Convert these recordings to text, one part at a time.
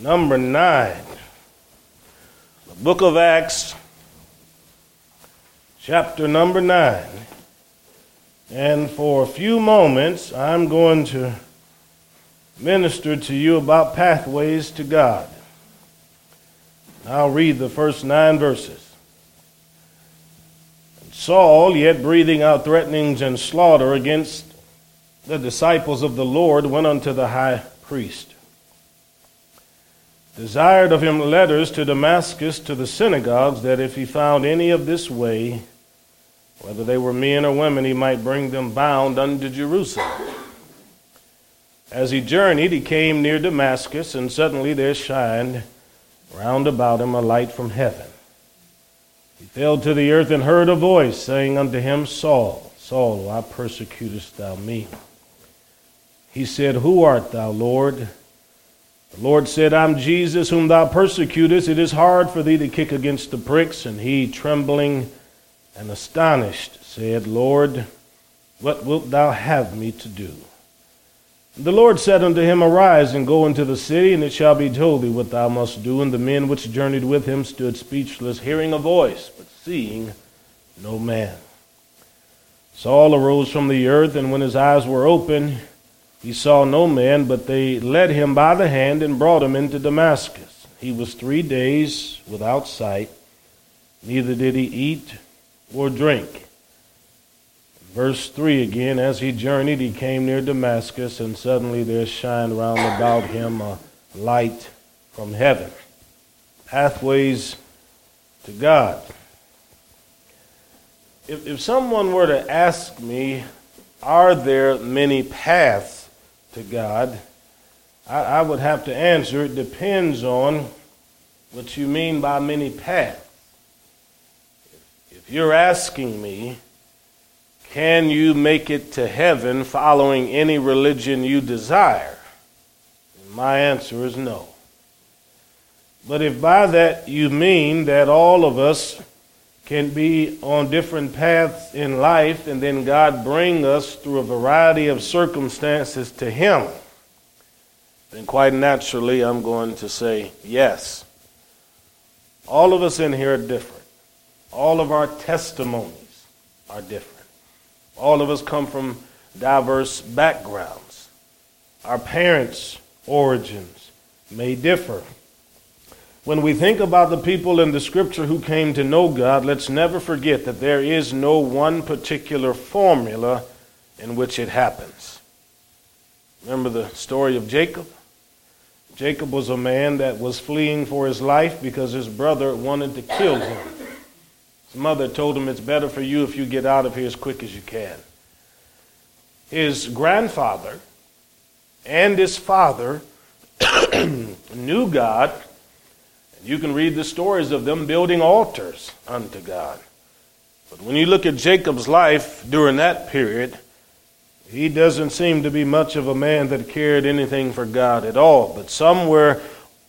number 9. The book of Acts, chapter number 9. And for a few moments, I'm going to minister to you about pathways to God. I'll read the first nine verses. Saul, yet breathing out threatenings and slaughter against the disciples of the Lord, went unto the high priest, desired of him letters to Damascus to the synagogues, that if he found any of this way, whether they were men or women, he might bring them bound unto Jerusalem. As he journeyed, he came near Damascus, and suddenly there shined round about him a light from heaven. He fell to the earth and heard a voice saying unto him, Saul, Saul, why persecutest thou me? He said, Who art thou, Lord? The Lord said, I'm Jesus whom thou persecutest. It is hard for thee to kick against the pricks. And he, trembling and astonished, said, Lord, what wilt thou have me to do? The Lord said unto him, Arise and go into the city, and it shall be told thee what thou must do. And the men which journeyed with him stood speechless, hearing a voice, but seeing no man. Saul arose from the earth, and when his eyes were open, he saw no man, but they led him by the hand and brought him into Damascus. He was three days without sight, neither did he eat or drink. Verse 3 again, as he journeyed, he came near Damascus, and suddenly there shined round about him a light from heaven. Pathways to God. If, if someone were to ask me, are there many paths to God? I, I would have to answer, it depends on what you mean by many paths. If, if you're asking me, can you make it to heaven following any religion you desire? My answer is no. But if by that you mean that all of us can be on different paths in life and then God bring us through a variety of circumstances to Him, then quite naturally I'm going to say yes. All of us in here are different. All of our testimonies are different. All of us come from diverse backgrounds. Our parents' origins may differ. When we think about the people in the scripture who came to know God, let's never forget that there is no one particular formula in which it happens. Remember the story of Jacob? Jacob was a man that was fleeing for his life because his brother wanted to kill him. His mother told him, It's better for you if you get out of here as quick as you can. His grandfather and his father knew God. You can read the stories of them building altars unto God. But when you look at Jacob's life during that period, he doesn't seem to be much of a man that cared anything for God at all. But somewhere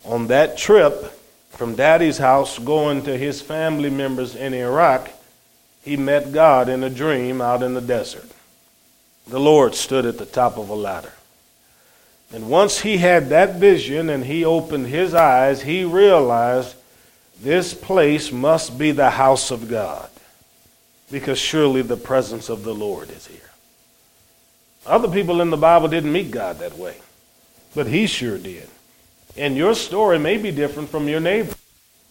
on that trip, from daddy's house going to his family members in Iraq, he met God in a dream out in the desert. The Lord stood at the top of a ladder. And once he had that vision and he opened his eyes, he realized this place must be the house of God because surely the presence of the Lord is here. Other people in the Bible didn't meet God that way, but he sure did. And your story may be different from your neighbor.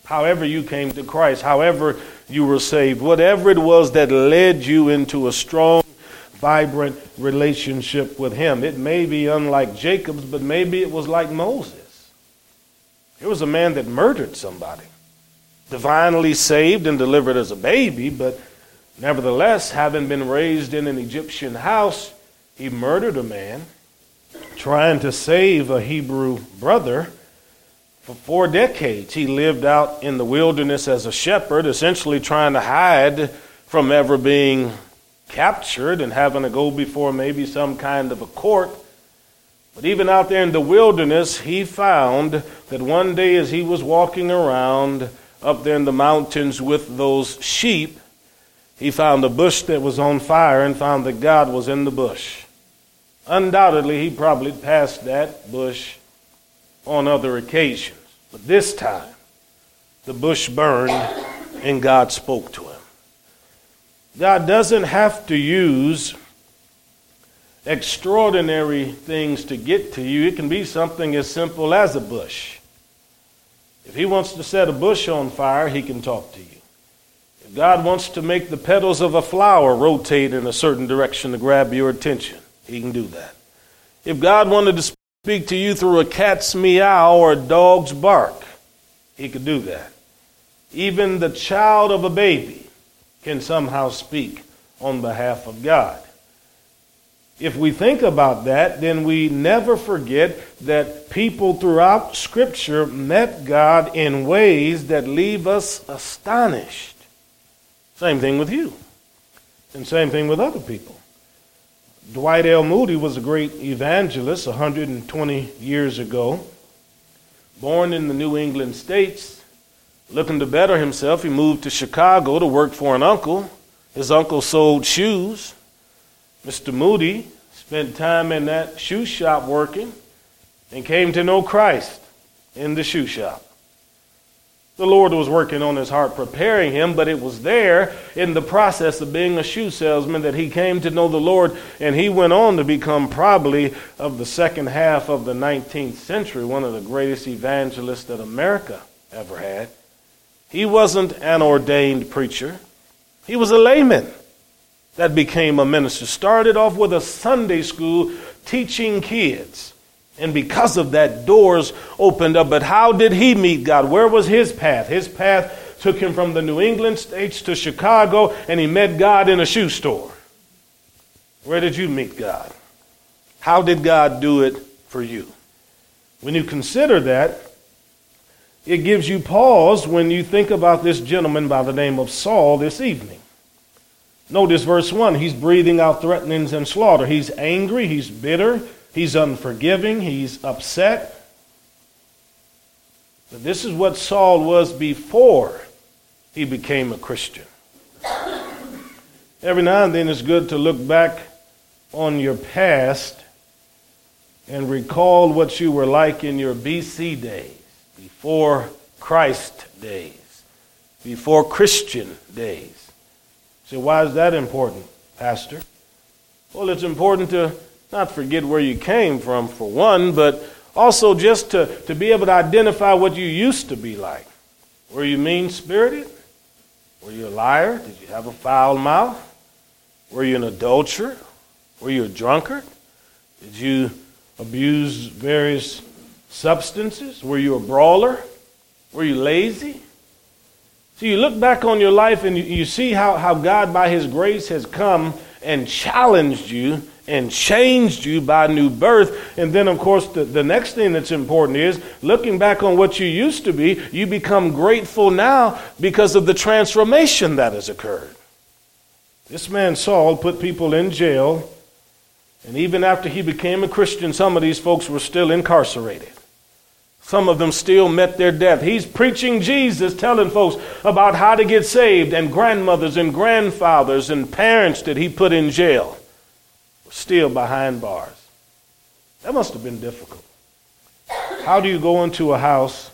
However, you came to Christ, however, you were saved, whatever it was that led you into a strong, vibrant relationship with Him. It may be unlike Jacob's, but maybe it was like Moses. It was a man that murdered somebody, divinely saved and delivered as a baby, but nevertheless, having been raised in an Egyptian house, he murdered a man trying to save a Hebrew brother. For four decades, he lived out in the wilderness as a shepherd, essentially trying to hide from ever being captured and having to go before maybe some kind of a court. But even out there in the wilderness, he found that one day as he was walking around up there in the mountains with those sheep, he found a bush that was on fire and found that God was in the bush. Undoubtedly, he probably passed that bush on other occasions. But this time, the bush burned and God spoke to him. God doesn't have to use extraordinary things to get to you. It can be something as simple as a bush. If He wants to set a bush on fire, He can talk to you. If God wants to make the petals of a flower rotate in a certain direction to grab your attention, He can do that. If God wanted to speak to you through a cat's meow or a dog's bark, He could do that. Even the child of a baby can somehow speak on behalf of God. If we think about that, then we never forget that people throughout Scripture met God in ways that leave us astonished. Same thing with you, and same thing with other people. Dwight L. Moody was a great evangelist 120 years ago. Born in the New England states, looking to better himself, he moved to Chicago to work for an uncle. His uncle sold shoes. Mr. Moody spent time in that shoe shop working and came to know Christ in the shoe shop. The Lord was working on his heart, preparing him, but it was there in the process of being a shoe salesman that he came to know the Lord, and he went on to become probably of the second half of the 19th century one of the greatest evangelists that America ever had. He wasn't an ordained preacher, he was a layman that became a minister. Started off with a Sunday school teaching kids. And because of that, doors opened up. But how did he meet God? Where was his path? His path took him from the New England states to Chicago, and he met God in a shoe store. Where did you meet God? How did God do it for you? When you consider that, it gives you pause when you think about this gentleman by the name of Saul this evening. Notice verse 1. He's breathing out threatenings and slaughter. He's angry, he's bitter, he's unforgiving, he's upset. But this is what Saul was before he became a Christian. Every now and then it's good to look back on your past and recall what you were like in your BC days, before Christ days, before Christian days. So, why is that important, Pastor? Well, it's important to not forget where you came from, for one, but also just to, to be able to identify what you used to be like. Were you mean spirited? Were you a liar? Did you have a foul mouth? Were you an adulterer? Were you a drunkard? Did you abuse various substances? Were you a brawler? Were you lazy? So you look back on your life and you, you see how, how God, by His grace, has come and challenged you and changed you by new birth. And then, of course, the, the next thing that's important is looking back on what you used to be, you become grateful now because of the transformation that has occurred. This man, Saul, put people in jail, and even after he became a Christian, some of these folks were still incarcerated. Some of them still met their death. He's preaching Jesus, telling folks about how to get saved, and grandmothers and grandfathers and parents that he put in jail still behind bars. That must have been difficult. How do you go into a house,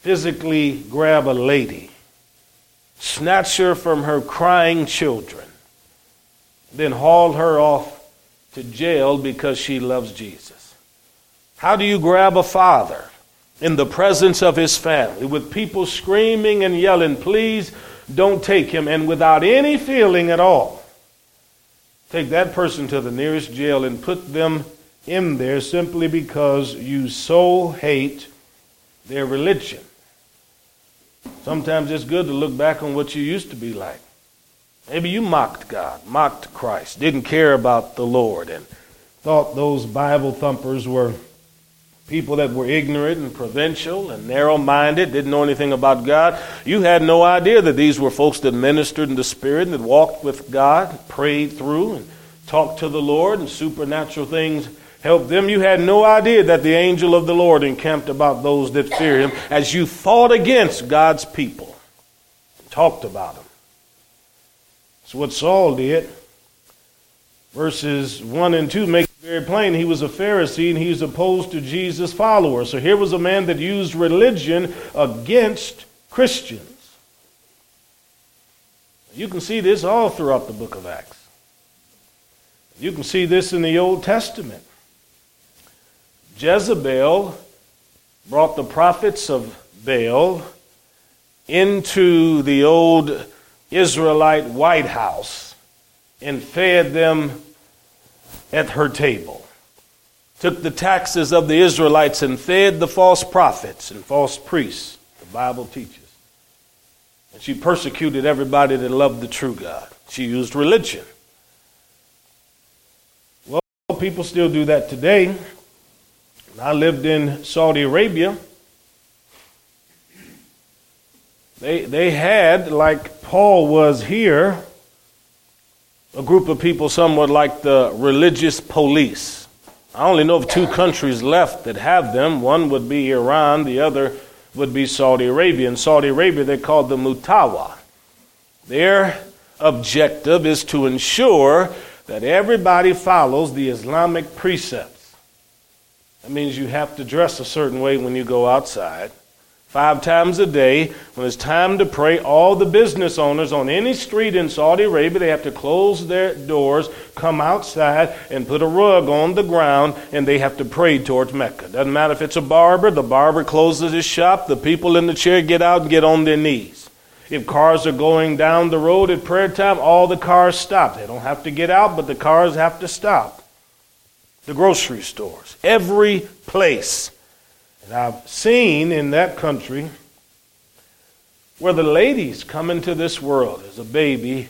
physically grab a lady, snatch her from her crying children, then haul her off to jail because she loves Jesus? How do you grab a father in the presence of his family with people screaming and yelling, please don't take him, and without any feeling at all? Take that person to the nearest jail and put them in there simply because you so hate their religion. Sometimes it's good to look back on what you used to be like. Maybe you mocked God, mocked Christ, didn't care about the Lord, and thought those Bible thumpers were people that were ignorant and provincial and narrow minded, didn't know anything about God. You had no idea that these were folks that ministered in the Spirit and that walked with God, prayed through, and talked to the Lord, and supernatural things helped them. You had no idea that the angel of the Lord encamped about those that fear him as you fought against God's people, talked about them. That's what Saul did. Verses 1 and 2 make very plain. He was a Pharisee and he was opposed to Jesus' followers. So here was a man that used religion against Christians. You can see this all throughout the book of Acts. You can see this in the Old Testament. Jezebel brought the prophets of Baal into the old Israelite White House and fed them at her table. Took the taxes of the Israelites and fed the false prophets and false priests, the Bible teaches. And she persecuted everybody that loved the true God. She used religion. Well, people still do that today. I lived in Saudi Arabia. They, they had, like Paul was here, a group of people somewhat like the religious police. I only know of two countries left that have them. One would be Iran, the other would be Saudi Arabia. In Saudi Arabia, they're called the Mutawa. Their objective is to ensure that everybody follows the Islamic precepts. That means you have to dress a certain way when you go outside. Five times a day, when it's time to pray, all the business owners on any street in Saudi Arabia, they have to close their doors, come outside, and put a rug on the ground, and they have to pray towards Mecca. Doesn't matter if it's a barber, the barber closes his shop, the people in the chair get out and get on their knees. If cars are going down the road at prayer time, all the cars stop. They don't have to get out, but the cars have to stop. The grocery stores, every place and I've seen in that country where the ladies come into this world as a baby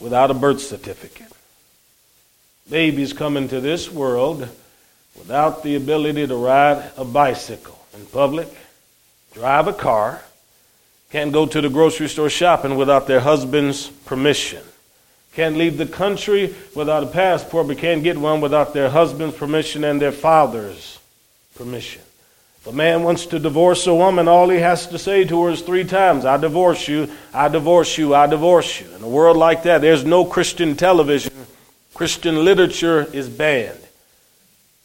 without a birth certificate. Babies come into this world without the ability to ride a bicycle in public, drive a car, can't go to the grocery store shopping without their husband's permission, can't leave the country without a passport, but can't get one without their husband's permission and their father's permission. If a man wants to divorce a woman, all he has to say to her is three times I divorce you, I divorce you, I divorce you. In a world like that, there's no Christian television. Christian literature is banned.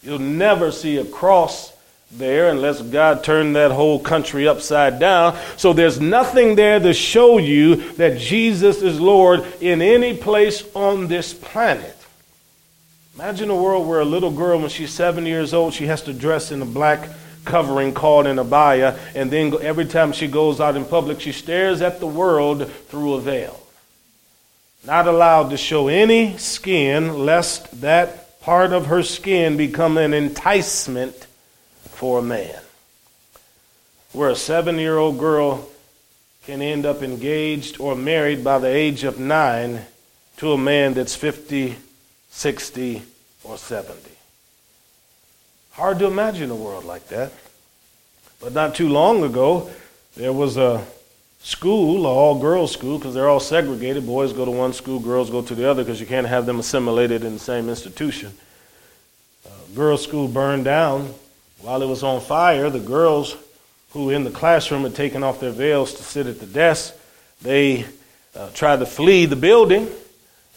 You'll never see a cross there unless God turned that whole country upside down. So there's nothing there to show you that Jesus is Lord in any place on this planet. Imagine a world where a little girl, when she's seven years old, she has to dress in a black covering called an abaya, and then every time she goes out in public, she stares at the world through a veil. Not allowed to show any skin, lest that part of her skin become an enticement for a man. Where a seven year old girl can end up engaged or married by the age of nine to a man that's 50, 60, or 70. Hard to imagine a world like that. But not too long ago, there was a school, an all girls school, because they're all segregated. Boys go to one school, girls go to the other, because you can't have them assimilated in the same institution. Uh, girls' school burned down. While it was on fire, the girls who in the classroom had taken off their veils to sit at the desk, they uh, tried to flee the building.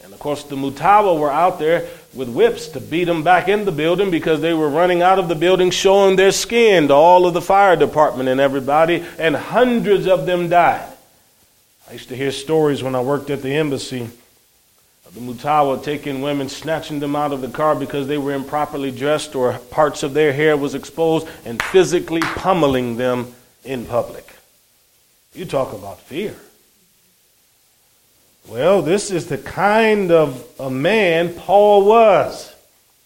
And of course, the Mutawa were out there with whips to beat them back in the building because they were running out of the building showing their skin to all of the fire department and everybody, and hundreds of them died. I used to hear stories when I worked at the embassy of the Mutawa taking women, snatching them out of the car because they were improperly dressed or parts of their hair was exposed, and physically pummeling them in public. You talk about fear. Well, this is the kind of a man Paul was.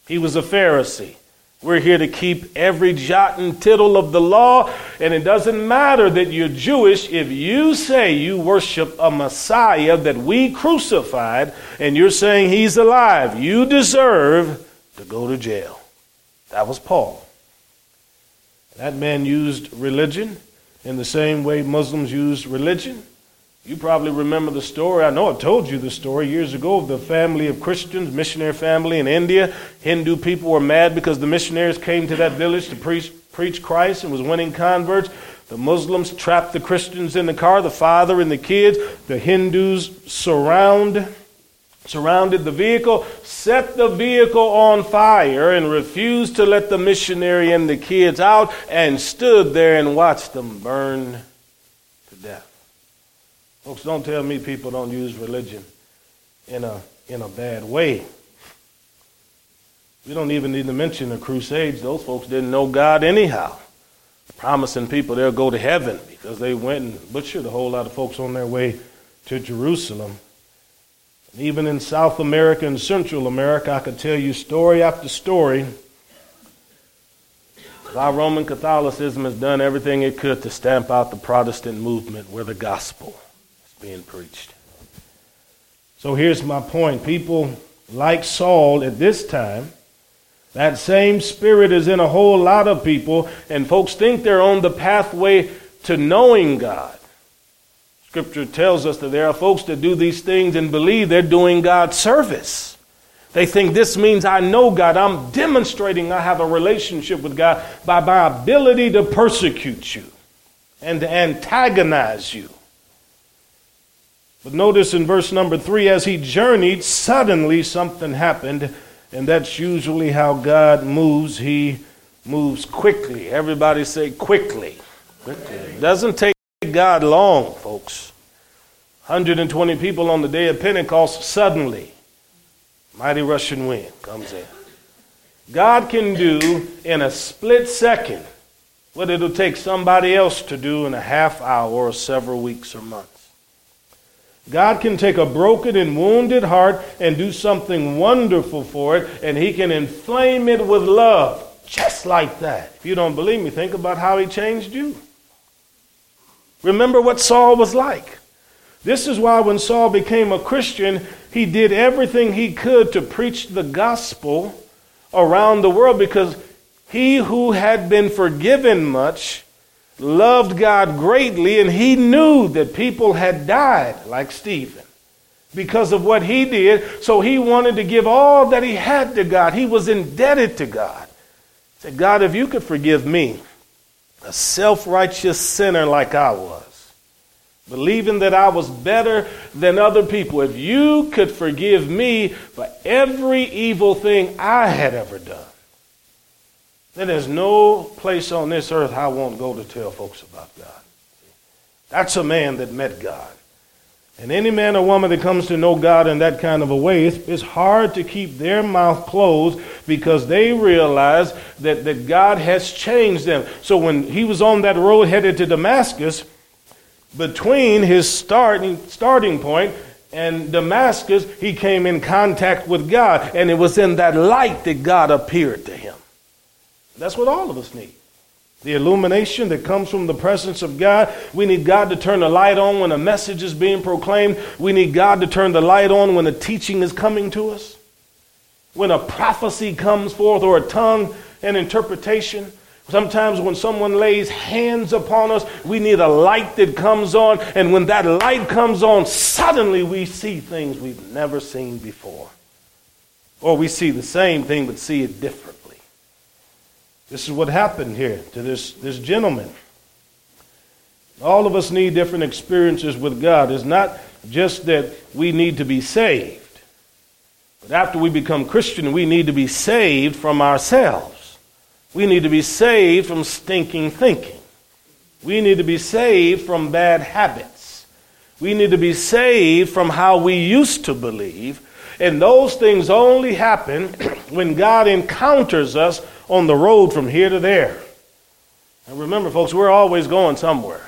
He was a Pharisee. We're here to keep every jot and tittle of the law, and it doesn't matter that you're Jewish. If you say you worship a Messiah that we crucified, and you're saying he's alive, you deserve to go to jail. That was Paul. That man used religion in the same way Muslims use religion. You probably remember the story. I know I told you the story years ago of the family of Christians, missionary family in India. Hindu people were mad because the missionaries came to that village to preach, preach Christ and was winning converts. The Muslims trapped the Christians in the car, the father and the kids. The Hindus surround surrounded the vehicle, set the vehicle on fire, and refused to let the missionary and the kids out, and stood there and watched them burn. Folks, don't tell me people don't use religion in a, in a bad way. We don't even need to mention the Crusades. Those folks didn't know God anyhow, promising people they'll go to heaven because they went and butchered a whole lot of folks on their way to Jerusalem. And Even in South America and Central America, I could tell you story after story. Our Roman Catholicism has done everything it could to stamp out the Protestant movement where the gospel being preached. So here's my point. People like Saul at this time, that same spirit is in a whole lot of people, and folks think they're on the pathway to knowing God. Scripture tells us that there are folks that do these things and believe they're doing God's service. They think this means I know God. I'm demonstrating I have a relationship with God by my ability to persecute you and to antagonize you. But notice in verse number three, as he journeyed, suddenly something happened, and that's usually how God moves. He moves quickly. Everybody say quickly. quickly. It doesn't take God long, folks. 120 people on the day of Pentecost, suddenly, mighty rushing wind comes in. God can do in a split second what it'll take somebody else to do in a half hour or several weeks or months. God can take a broken and wounded heart and do something wonderful for it, and He can inflame it with love, just like that. If you don't believe me, think about how He changed you. Remember what Saul was like. This is why when Saul became a Christian, he did everything he could to preach the gospel around the world because he who had been forgiven much loved God greatly and he knew that people had died like Stephen because of what he did. So he wanted to give all that he had to God. He was indebted to God. He said, God, if you could forgive me, a self righteous sinner like I was, believing that I was better than other people, if you could forgive me for every evil thing I had ever done, there's no place on this earth I won't go to tell folks about God. That's a man that met God. And any man or woman that comes to know God in that kind of a way, it's, it's, hard to keep their mouth closed because they realize that, that God has changed them. So when he was on that road headed to Damascus, between his starting, starting point and Damascus, he came in contact with God. And it was in that light that God appeared to him. That's what all of us need the illumination that comes from the presence of God. We need God to turn the light on when a message is being proclaimed. We need God to turn the light on when a teaching is coming to us. When a prophecy comes forth or a tongue and interpretation. Sometimes when someone lays hands upon us, we need a light that comes on. And when that light comes on, suddenly we see things we've never seen before. Or we see the same thing but see it different. This is what happened here to this, this gentleman. All of us need different experiences with God. It's not just that we need to be saved, but after we become Christian, we need to be saved from ourselves. We need to be saved from stinking thinking. We need to be saved from bad habits. We need to be saved from how we used to believe. And those things only happen when God encounters us on the road from here to there. And remember, folks, we're always going somewhere.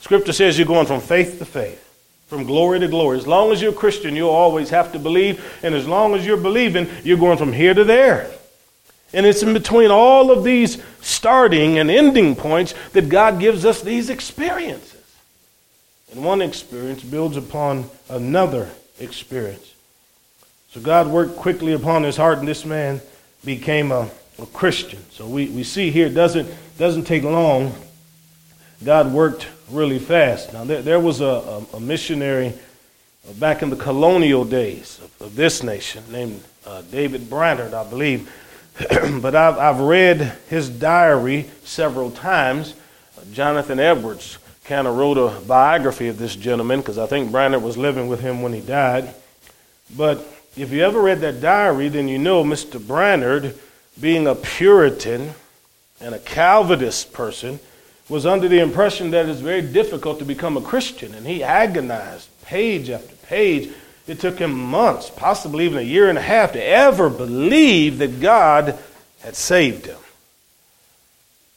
Scripture says you're going from faith to faith, from glory to glory. As long as you're a Christian, you'll always have to believe. And as long as you're believing, you're going from here to there. And it's in between all of these starting and ending points that God gives us these experiences. And one experience builds upon another experience. So God worked quickly upon his heart, and this man became a a Christian. So we, we see here it doesn't, doesn't take long. God worked really fast. Now, there, there was a, a, a missionary back in the colonial days of, of this nation named uh, David Brainerd, I believe. but I've, I've read his diary several times. Uh, Jonathan Edwards kind of wrote a biography of this gentleman because I think Brainerd was living with him when he died. But if you ever read that diary, then you know Mr. Brainerd, being a Puritan and a Calvinist person, was under the impression that it's very difficult to become a Christian. And he agonized page after page. It took him months, possibly even a year and a half, to ever believe that God had saved him.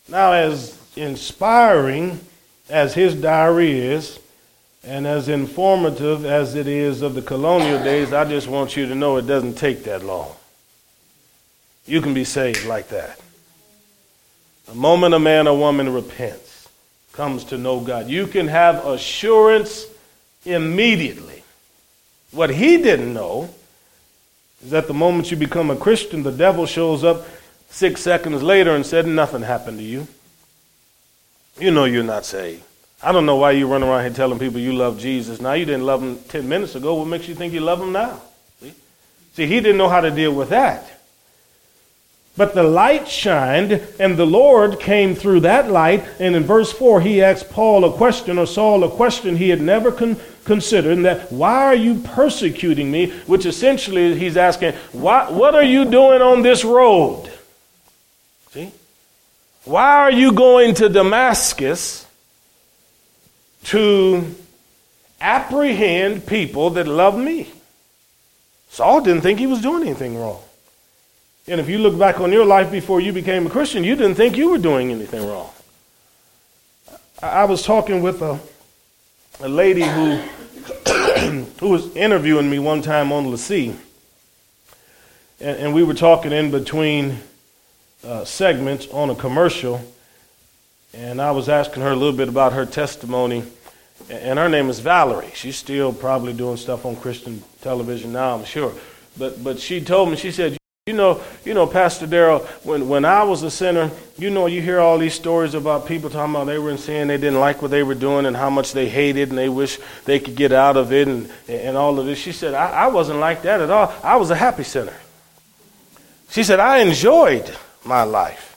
Now, as inspiring as his diary is, and as informative as it is of the colonial days, I just want you to know it doesn't take that long. You can be saved like that. The moment a man or woman repents, comes to know God, you can have assurance immediately. What he didn't know is that the moment you become a Christian, the devil shows up six seconds later and said, Nothing happened to you. You know you're not saved. I don't know why you run around here telling people you love Jesus. Now you didn't love him 10 minutes ago. What makes you think you love him now? See? See, he didn't know how to deal with that. But the light shined, and the Lord came through that light. And in verse 4, he asked Paul a question, or Saul a question he had never con- considered, that, why are you persecuting me? Which essentially he's asking, why, what are you doing on this road? See? Why are you going to Damascus to apprehend people that love me? Saul didn't think he was doing anything wrong. And if you look back on your life before you became a Christian, you didn't think you were doing anything wrong. I was talking with a, a lady who, who was interviewing me one time on LaCie. And, and we were talking in between uh, segments on a commercial. And I was asking her a little bit about her testimony. And her name is Valerie. She's still probably doing stuff on Christian television now, I'm sure. But, but she told me, she said, you know, you know, Pastor Darrell, when, when I was a sinner, you know, you hear all these stories about people talking about they were in sin, they didn't like what they were doing, and how much they hated, and they wish they could get out of it, and, and all of this. She said, I, I wasn't like that at all. I was a happy sinner. She said, I enjoyed my life.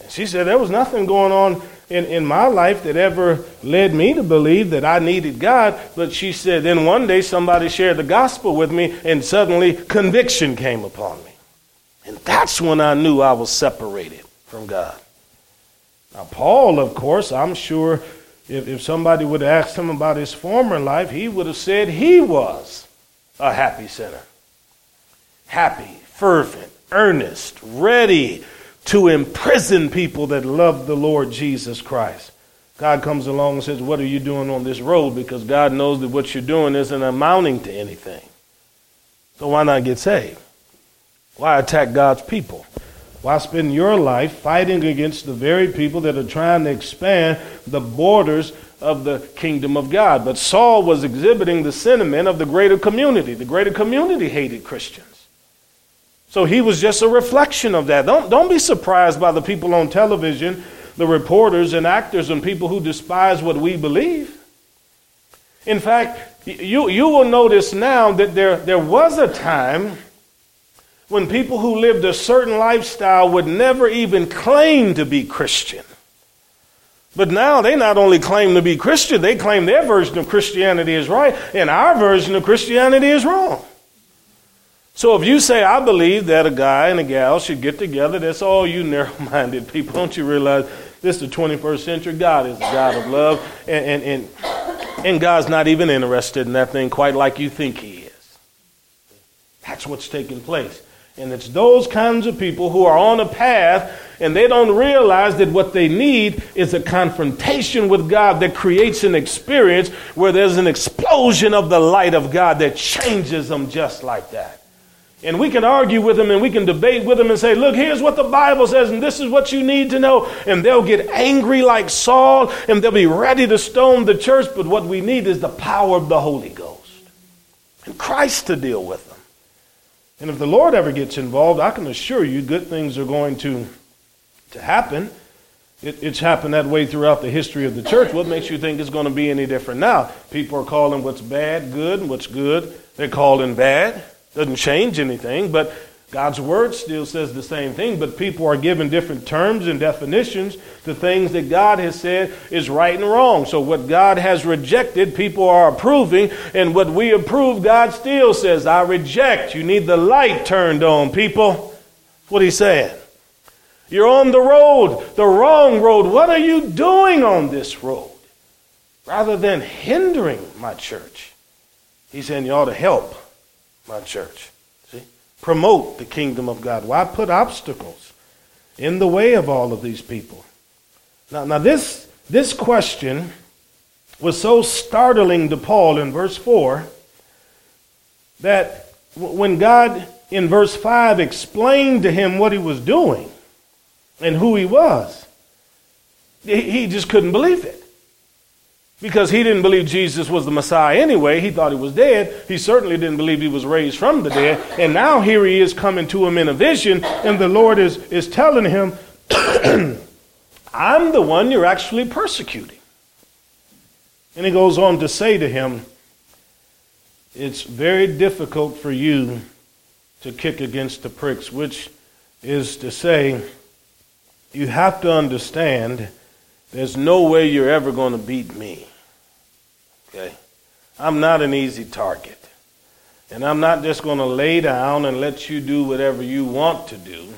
And she said, there was nothing going on in, in my life that ever led me to believe that I needed God. But she said, then one day somebody shared the gospel with me, and suddenly conviction came upon me. And that's when I knew I was separated from God. Now, Paul, of course, I'm sure if, if somebody would have asked him about his former life, he would have said he was a happy sinner. Happy, fervent, earnest, ready to imprison people that love the Lord Jesus Christ. God comes along and says, What are you doing on this road? Because God knows that what you're doing isn't amounting to anything. So why not get saved? Why attack God's people? Why spend your life fighting against the very people that are trying to expand the borders of the kingdom of God? But Saul was exhibiting the sentiment of the greater community. The greater community hated Christians. So he was just a reflection of that. Don't, don't be surprised by the people on television, the reporters and actors and people who despise what we believe. In fact, you, you will notice now that there, there was a time when people who lived a certain lifestyle would never even claim to be Christian. But now they not only claim to be Christian, they claim their version of Christianity is right, and our version of Christianity is wrong. So if you say, I believe that a guy and a gal should get together, that's all you narrow minded people. Don't you realize this is the 21st century? God is a God of love, and, and, and, and God's not even interested in that thing quite like you think He is. That's what's taking place. And it's those kinds of people who are on a path and they don't realize that what they need is a confrontation with God that creates an experience where there's an explosion of the light of God that changes them just like that. And we can argue with them and we can debate with them and say, look, here's what the Bible says, and this is what you need to know. And they'll get angry like Saul and they'll be ready to stone the church. But what we need is the power of the Holy Ghost and Christ to deal with. And if the Lord ever gets involved, I can assure you good things are going to, to happen. It, it's happened that way throughout the history of the church. What makes you think it's going to be any different now? People are calling what's bad good, and what's good they're calling bad. Doesn't change anything, but God's word still says the same thing, but people are given different terms and definitions to things that God has said is right and wrong. So what God has rejected, people are approving, and what we approve, God still says, I reject. You need the light turned on, people. That's what he's saying. You're on the road, the wrong road. What are you doing on this road? Rather than hindering my church, he's saying you ought to help my church promote the kingdom of God? Why put obstacles in the way of all of these people? Now, now this, this question was so startling to Paul in verse 4 that when God in verse 5 explained to him what he was doing and who he was, he just couldn't believe it because he didn't believe Jesus was the Messiah anyway. He thought he was dead. He certainly didn't believe he was raised from the dead. And now here he is coming to him in a vision, and the Lord is, is telling him, I'm the one you're actually persecuting. And he goes on to say to him, It's very difficult for you to kick against the pricks, which is to say, you have to understand there's no way you're ever going to beat me. Okay? I'm not an easy target. And I'm not just going to lay down and let you do whatever you want to do.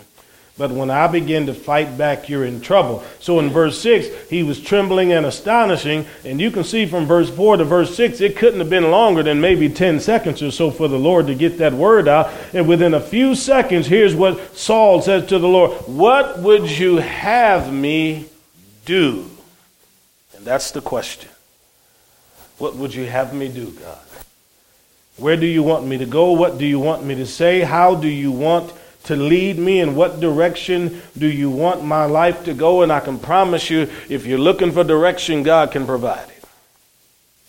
But when I begin to fight back, you're in trouble. So in verse 6, he was trembling and astonishing. And you can see from verse 4 to verse 6, it couldn't have been longer than maybe 10 seconds or so for the Lord to get that word out. And within a few seconds, here's what Saul says to the Lord What would you have me do? And that's the question. What would you have me do, God? Where do you want me to go? What do you want me to say? How do you want to lead me? In what direction do you want my life to go? And I can promise you, if you're looking for direction, God can provide it.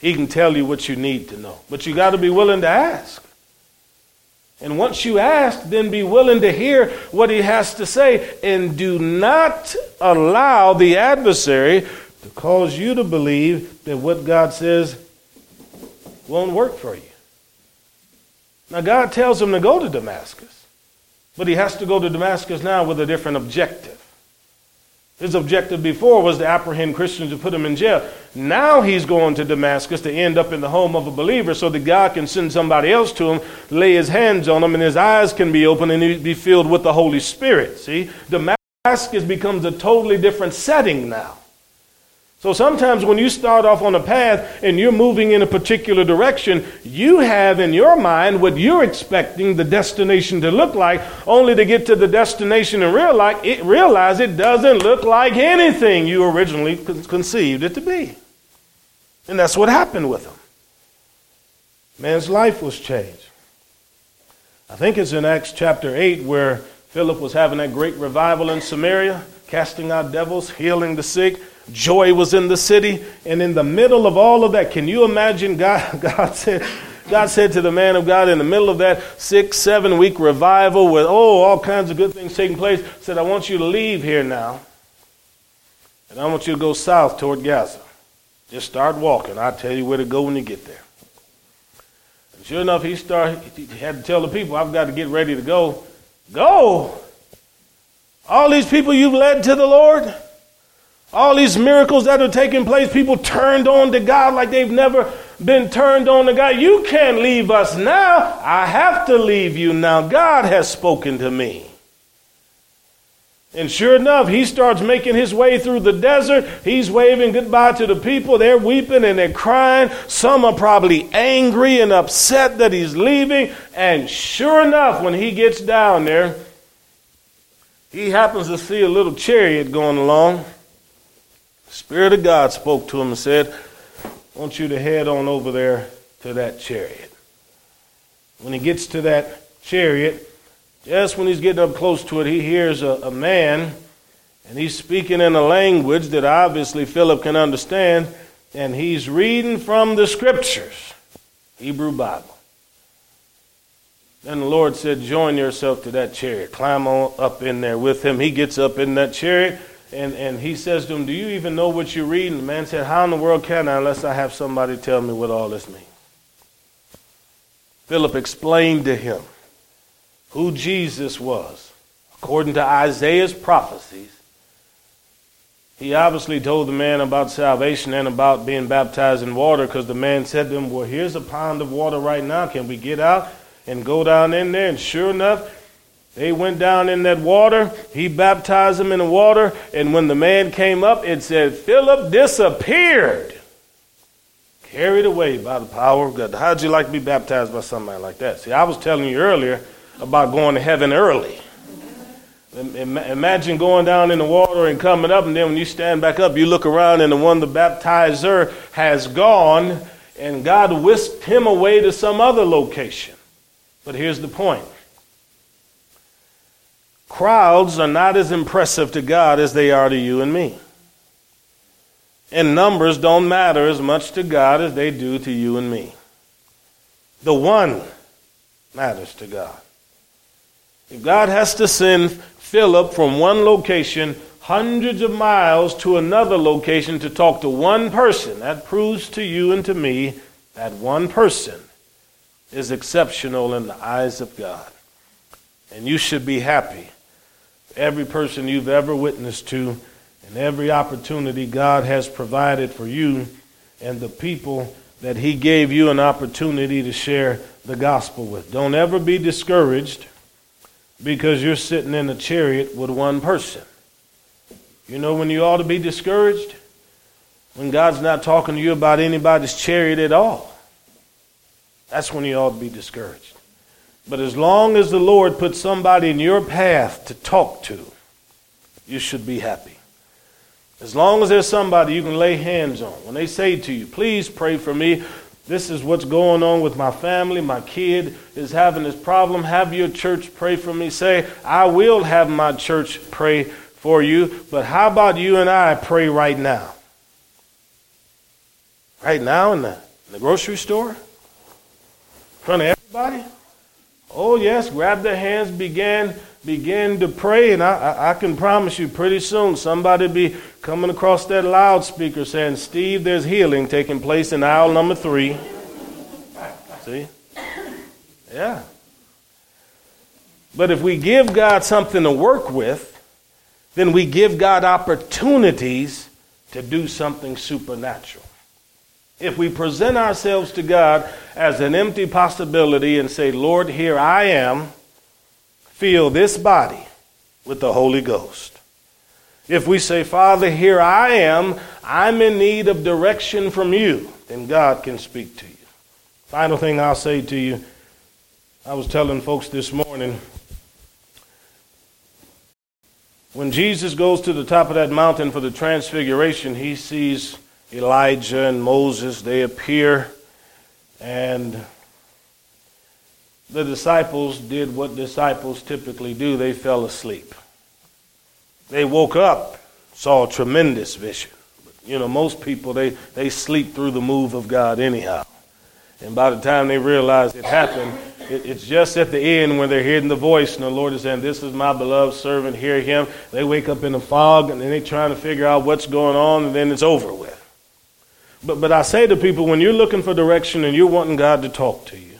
He can tell you what you need to know. But you got to be willing to ask. And once you ask, then be willing to hear what he has to say. And do not allow the adversary to cause you to believe that what God says won't work for you. Now, God tells him to go to Damascus, but he has to go to Damascus now with a different objective. His objective before was to apprehend Christians and put them in jail. Now he's going to Damascus to end up in the home of a believer so that God can send somebody else to him, lay his hands on him, and his eyes can be opened and he be filled with the Holy Spirit. See? Damascus becomes a totally different setting now. So sometimes when you start off on a path and you're moving in a particular direction, you have in your mind what you're expecting the destination to look like, only to get to the destination and realize it, realize it doesn't look like anything you originally conceived it to be. And that's what happened with him. Man's life was changed. I think it's in Acts chapter 8 where Philip was having that great revival in Samaria, casting out devils, healing the sick Joy was in the city. And in the middle of all of that, can you imagine God, God said, God said to the man of God in the middle of that six, seven week revival with, oh, all kinds of good things taking place, said, I want you to leave here now. And I want you to go south toward Gaza. Just start walking. I'll tell you where to go when you get there. And sure enough, he started, he had to tell the people, I've got to get ready to go. Go! All these people you've led to the Lord? All these miracles that are taking place, people turned on to God like they've never been turned on to God. You can't leave us now. I have to leave you now. God has spoken to me. And sure enough, he starts making his way through the desert. He's waving goodbye to the people. They're weeping and they're crying. Some are probably angry and upset that he's leaving. And sure enough, when he gets down there, he happens to see a little chariot going along. The Spirit of God spoke to him and said, I want you to head on over there to that chariot. When he gets to that chariot, just when he's getting up close to it, he hears a, a man, and he's speaking in a language that obviously Philip can understand, and he's reading from the scriptures, Hebrew Bible. Then the Lord said, Join yourself to that chariot. Climb on up in there with him. He gets up in that chariot and, and he says to him, Do you even know what you're reading? The man said, How in the world can I unless I have somebody tell me what all this means? Philip explained to him who Jesus was, according to Isaiah's prophecies, he obviously told the man about salvation and about being baptized in water because the man said to him, Well, here's a pond of water right now. Can we get out and go down in there? And sure enough, they went down in that water. He baptized them in the water. And when the man came up, it said, Philip disappeared. Carried away by the power of God. How'd you like to be baptized by somebody like that? See, I was telling you earlier about going to heaven early. Imagine going down in the water and coming up, and then when you stand back up, you look around, and the one the baptizer has gone, and God whisked him away to some other location. But here's the point crowds are not as impressive to God as they are to you and me. And numbers don't matter as much to God as they do to you and me. The one matters to God. If God has to send Philip from one location hundreds of miles to another location to talk to one person. That proves to you and to me that one person is exceptional in the eyes of God. And you should be happy. Every person you've ever witnessed to and every opportunity God has provided for you and the people that He gave you an opportunity to share the gospel with. Don't ever be discouraged because you're sitting in a chariot with one person. You know when you ought to be discouraged? When God's not talking to you about anybody's chariot at all. That's when you ought to be discouraged. But as long as the Lord puts somebody in your path to talk to, you should be happy. As long as there's somebody you can lay hands on. When they say to you, please pray for me, this is what's going on with my family. My kid is having this problem. Have your church pray for me. Say, I will have my church pray for you, but how about you and I pray right now? Right now in the, in the grocery store? Front of everybody? Oh, yes, grab their hands, begin begin to pray, and I, I, can promise you pretty soon somebody be coming across that loudspeaker saying, Steve, there's healing taking place in aisle number three. See? Yeah. But if we give God something to work with, then we give God opportunities to do something supernatural. If we present ourselves to God as an empty possibility and say, Lord, here I am fill this body with the Holy Ghost. If we say, Father, here I am, I'm in need of direction from you, then God can speak to you. Final thing I'll say to you I was telling folks this morning when Jesus goes to the top of that mountain for the transfiguration, he sees Elijah and Moses. They appear, and the disciples did what disciples typically do they fell asleep. They woke up, saw a tremendous vision. You know, most people, they, they sleep through the move of God anyhow. And by the time they realize it happened, it, it's just at the end when they're hearing the voice and the Lord is saying, This is my beloved servant, hear him. They wake up in the fog and then they're trying to figure out what's going on and then it's over with. But, but I say to people, when you're looking for direction and you're wanting God to talk to you,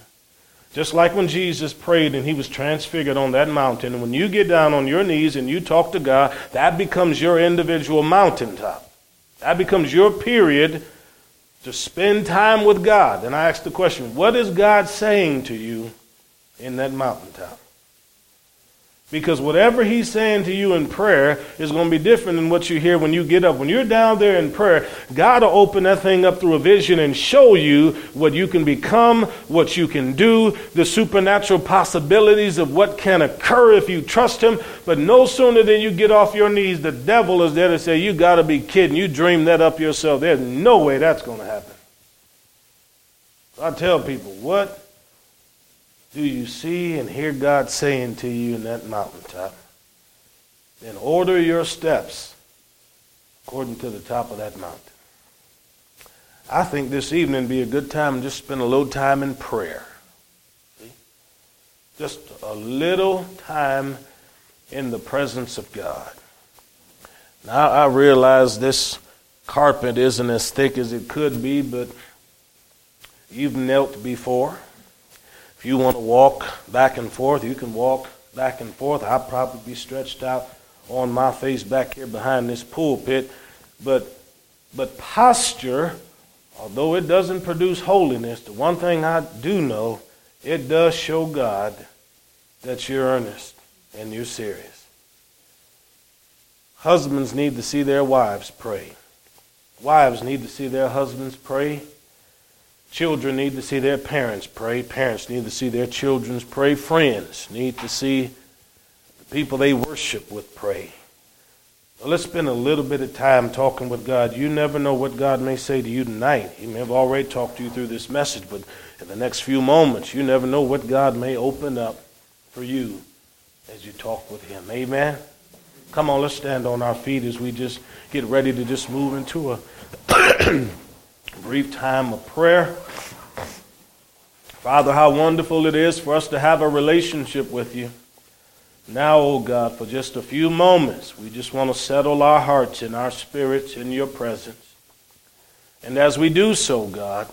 just like when Jesus prayed and he was transfigured on that mountain, when you get down on your knees and you talk to God, that becomes your individual mountaintop. That becomes your period to spend time with God. And I ask the question what is God saying to you in that mountaintop? Because whatever he's saying to you in prayer is going to be different than what you hear when you get up. When you're down there in prayer, God will open that thing up through a vision and show you what you can become, what you can do, the supernatural possibilities of what can occur if you trust him. But no sooner than you get off your knees, the devil is there to say, You got to be kidding. You dream that up yourself. There's no way that's going to happen. I tell people, what do you see and hear God saying to you in that mountaintop? Then order your steps according to the top of that mountain. I think this evening be a good time to just spend a little time in prayer. Just a little time in the presence of God. Now I realize this carpet isn't as thick as it could be, but you've knelt before. If you want to walk back and forth, you can walk back and forth. I'll probably be stretched out on my face back here behind this pulpit. But, but posture, although it doesn't produce holiness, the one thing I do know, it does show God that you're earnest and you're serious. Husbands need to see their wives pray. Wives need to see their husbands pray. Children need to see their parents pray. Parents need to see their children pray. Friends need to see the people they worship with pray. Let's spend a little bit of time talking with God. You never know what God may say to you tonight. He may have already talked to you through this message, but in the next few moments, you never know what God may open up for you as you talk with Him. Amen. Come on, let's stand on our feet as we just get ready to just move into a brief time of prayer. Father, how wonderful it is for us to have a relationship with you. Now, O oh God, for just a few moments, we just want to settle our hearts and our spirits in your presence. And as we do so, God,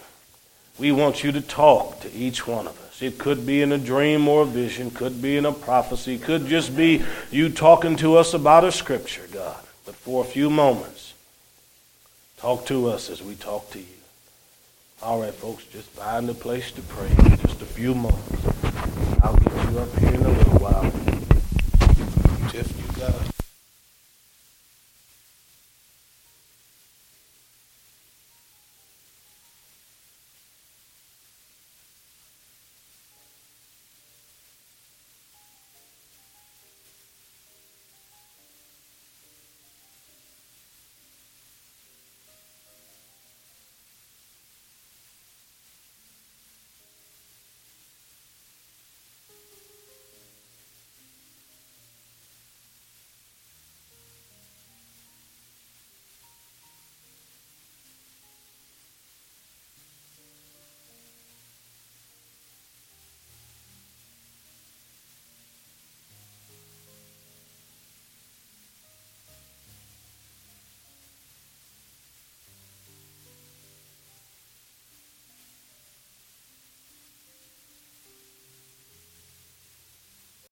we want you to talk to each one of us. It could be in a dream or a vision, could be in a prophecy, could just be you talking to us about a scripture, God. But for a few moments, talk to us as we talk to you. All right, folks, just find a place to pray. Just a few moments. I'll get you up here in a little while. Just